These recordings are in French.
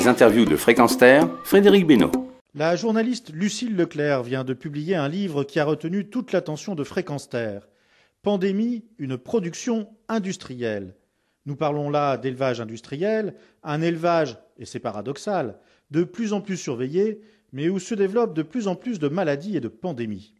Les interviews de Fréquence Terre, Frédéric Benoît. La journaliste Lucille Leclerc vient de publier un livre qui a retenu toute l'attention de Fréquence Terre. Pandémie, une production industrielle. Nous parlons là d'élevage industriel, un élevage, et c'est paradoxal, de plus en plus surveillé, mais où se développent de plus en plus de maladies et de pandémies.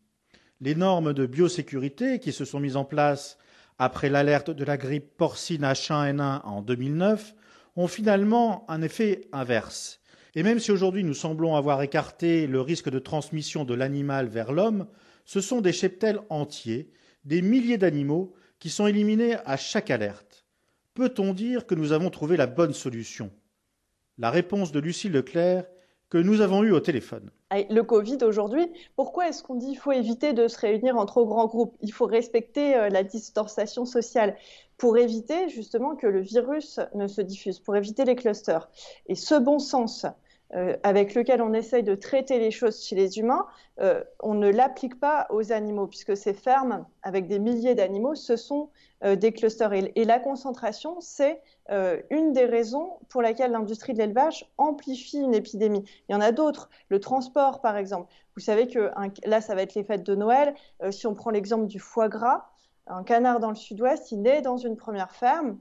Les normes de biosécurité qui se sont mises en place après l'alerte de la grippe porcine H1N1 en 2009 ont finalement un effet inverse. Et même si aujourd'hui nous semblons avoir écarté le risque de transmission de l'animal vers l'homme, ce sont des cheptels entiers, des milliers d'animaux qui sont éliminés à chaque alerte. Peut-on dire que nous avons trouvé la bonne solution? La réponse de Lucille Leclerc que nous avons eue au téléphone. Le Covid aujourd'hui, pourquoi est-ce qu'on dit qu'il faut éviter de se réunir en trop grands groupes? Il faut respecter euh, la distanciation sociale pour éviter justement que le virus ne se diffuse, pour éviter les clusters. Et ce bon sens euh, avec lequel on essaye de traiter les choses chez les humains, euh, on ne l'applique pas aux animaux, puisque ces fermes avec des milliers d'animaux, ce sont euh, des clusters. Et, la concentration, c'est une des raisons pour laquelle l'industrie de l'élevage amplifie une épidémie. Il y en a d'autres. Le transport, par exemple. Vous savez que là, ça va être les fêtes de Noël. si on prend l'exemple du foie gras, un canard dans le sud-ouest, il naît dans une première ferme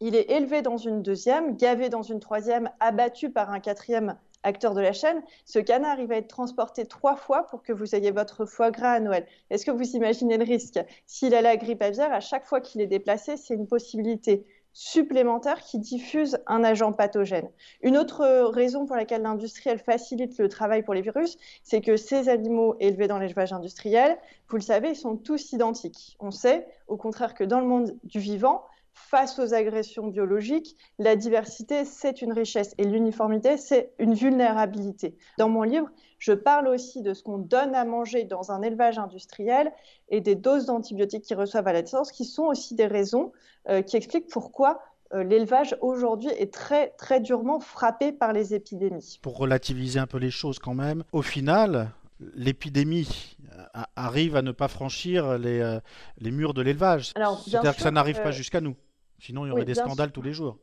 il est élevé dans une deuxième, gavé dans une troisième, abattu par un quatrième acteur de la chaîne. Ce canard, il va être transporté trois fois pour que vous ayez votre foie gras à Noël. Est-ce que vous imaginez le risque? S'il a la grippe aviaire, à chaque fois qu'il est déplacé, c'est une possibilité supplémentaire qui diffuse un agent pathogène. Une autre raison pour laquelle l'industrie facilite le travail pour les virus, c'est que ces animaux élevés dans l'élevage industriel, vous le savez, ils sont tous identiques. On sait, au contraire, que dans le monde du vivant, face aux agressions biologiques, la diversité, c'est une richesse et l'uniformité, c'est une vulnérabilité. Dans mon livre, je parle aussi de ce qu'on donne à manger dans un élevage industriel et des doses d'antibiotiques qu'ils reçoivent à la naissance, qui sont aussi des raisons euh, qui expliquent pourquoi euh, l'élevage aujourd'hui est très très durement frappé par les épidémies. Pour relativiser un peu les choses quand même, au final, l'épidémie euh, arrive à ne pas franchir les, les murs de l'élevage. C'est-à-dire que ça n'arrive pas jusqu'à nous. Sinon, il y aurait des scandales tous les jours.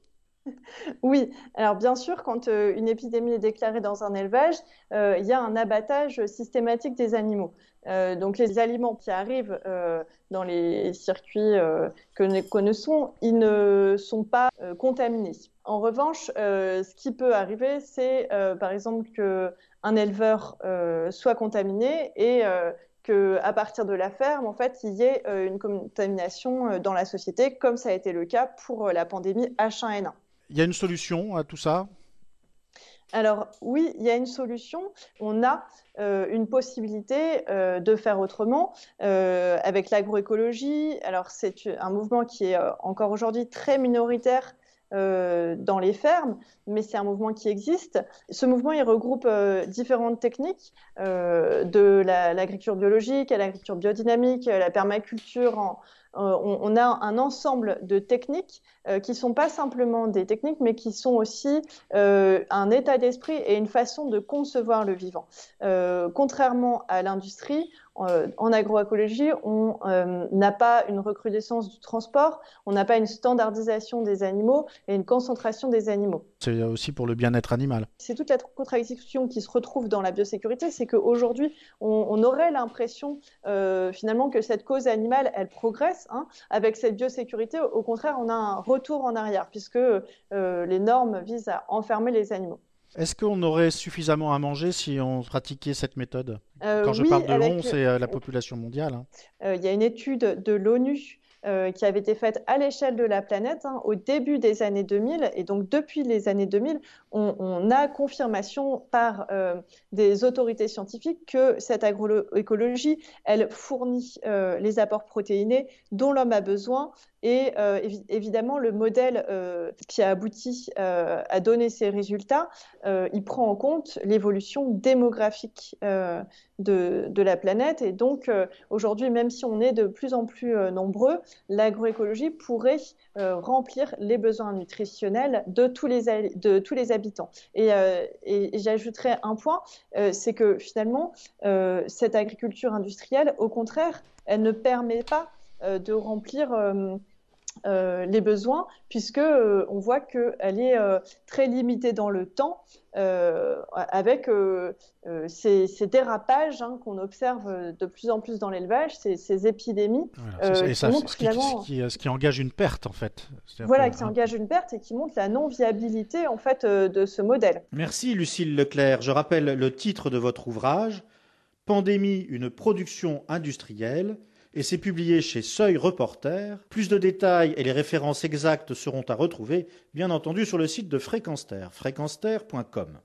Oui, alors bien sûr, quand euh, une épidémie est déclarée dans un élevage, euh, il y a un abattage systématique des animaux. Euh, donc les aliments qui arrivent dans les circuits que nous connaissons, ils ne sont pas contaminés. En revanche, ce qui peut arriver, c'est par exemple qu'un éleveur soit contaminé et qu'à partir de la ferme, en fait, il y ait euh, une contamination euh, dans la société, comme ça a été le cas pour euh, la pandémie H1N1. Il y a une solution à tout ça? Alors oui, il y a une solution. On a une possibilité de faire autrement avec l'agroécologie. Alors c'est un mouvement qui est encore aujourd'hui très minoritaire euh, dans les fermes, mais c'est un mouvement qui existe. Ce mouvement, il regroupe euh, différentes techniques, euh, de l'agriculture biologique à l'agriculture biodynamique, la permaculture en, euh, on, a un ensemble de techniques euh, qui ne sont pas simplement des techniques, mais qui sont aussi euh, un état d'esprit et une façon de concevoir le vivant. contrairement à l'industrie, en agroécologie, on n'a pas une recrudescence du transport, on n'a pas une standardisation des animaux et une concentration des animaux. C'est aussi pour le bien-être animal. C'est toute la contradiction qui se retrouve dans la biosécurité, c'est qu'aujourd'hui, on, on, aurait l'impression finalement que cette cause animale, elle progresse Hein. Avec cette biosécurité, au contraire, on a un retour en arrière, puisque euh, les normes visent à enfermer les animaux. Est-ce qu'on aurait suffisamment à manger si on pratiquait cette méthode? Euh, Quand je parle de l'on, c'est euh, la population mondiale. Hein. Il y a une étude de l'ONU qui avait été faite à l'échelle de la planète hein, au début des années 2000. Et donc, depuis les années 2000, on, a confirmation par des autorités scientifiques que cette agroécologie, elle fournit les apports protéinés dont l'homme a besoin et euh, évidemment, le modèle euh, qui a abouti euh, à donner ces résultats, il prend en compte l'évolution démographique de, la planète. Et donc, aujourd'hui, même si on est de plus en plus nombreux, l'agroécologie pourrait remplir les besoins nutritionnels de tous les, de tous les habitants. Et, j'ajouterais un point, c'est que finalement, cette agriculture industrielle, au contraire, elle ne permet pas de remplir les besoins, puisque on voit qu'elle est très limitée dans le temps, avec ces, dérapages hein, qu'on observe de plus en plus dans l'élevage, ces, épidémies. ce, qui, engage une perte, en fait. Voilà, qui engage une perte et qui montre la non-viabilité, en fait, de ce modèle. Merci, Lucille Leclerc. Je rappelle le titre de votre ouvrage, Pandémie, une production industrielle, et c'est publié chez Seuil Reporter. Plus de détails et les références exactes seront à retrouver, bien entendu, sur le site de Fréquenster, fréquenster.com.